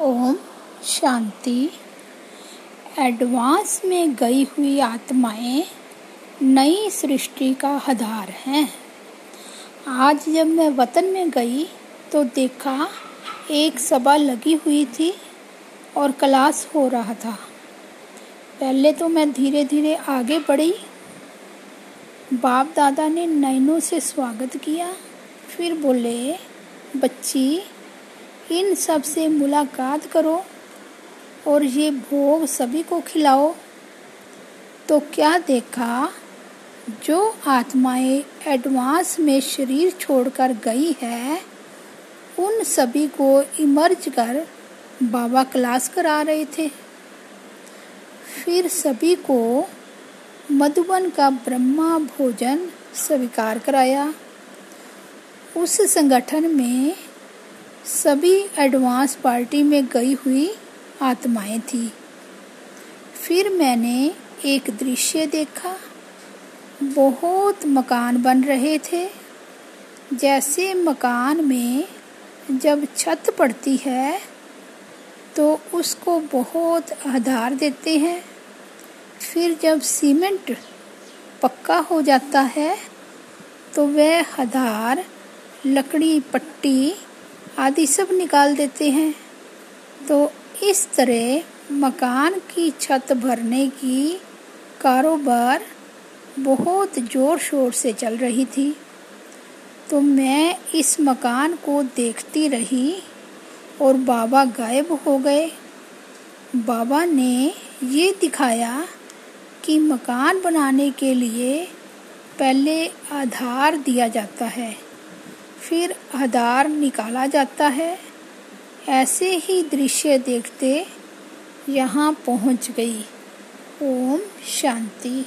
Om Shanti. Advance में गई हुई आत्माएँ नई सृष्टि का आधार हैं। आज जब मैं वतन में गई तो देखा एक सभा लगी हुई थी और क्लास हो रहा था। पहले तो मैं धीरे धीरे आगे बढ़ी। बाप दादा ने नैनों से स्वागत किया। फिर बोले, बच्ची इन सबसे मुलाकात करो और ये भोग सभी को खिलाओ। तो क्या देखा? जो आत्माएँ एडवांस में शरीर छोड़कर गई है, उन सभी को इमर्ज कर बाबा क्लास करा रहे थे। फिर सभी को मधुबन का ब्रह्मा भोजन स्वीकार कराया। उस संगठन में सभी एडवांस पार्टी में गई हुई आत्माएँ थी। फिर मैंने एक दृश्य देखा। बहुत मकान बन रहे थे। जैसे मकान में जब छत पड़ती है तो उसको बहुत आधार देते हैं। फिर जब सीमेंट पक्का हो जाता है तो वह आधार, लकड़ी, पट्टी आदि सब निकाल देते हैं। तो इस तरह मकान की छत भरने की कारोबार बहुत ज़ोर शोर से चल रही थी। तो मैं इस मकान को देखती रही और बाबा गायब हो गए। बाबा ने ये दिखाया कि मकान बनाने के लिए पहले आधार दिया जाता है। फिर आधार निकाला जाता है। ऐसे ही दृश्य देखते यहाँ पहुँच गई। ओम शांति।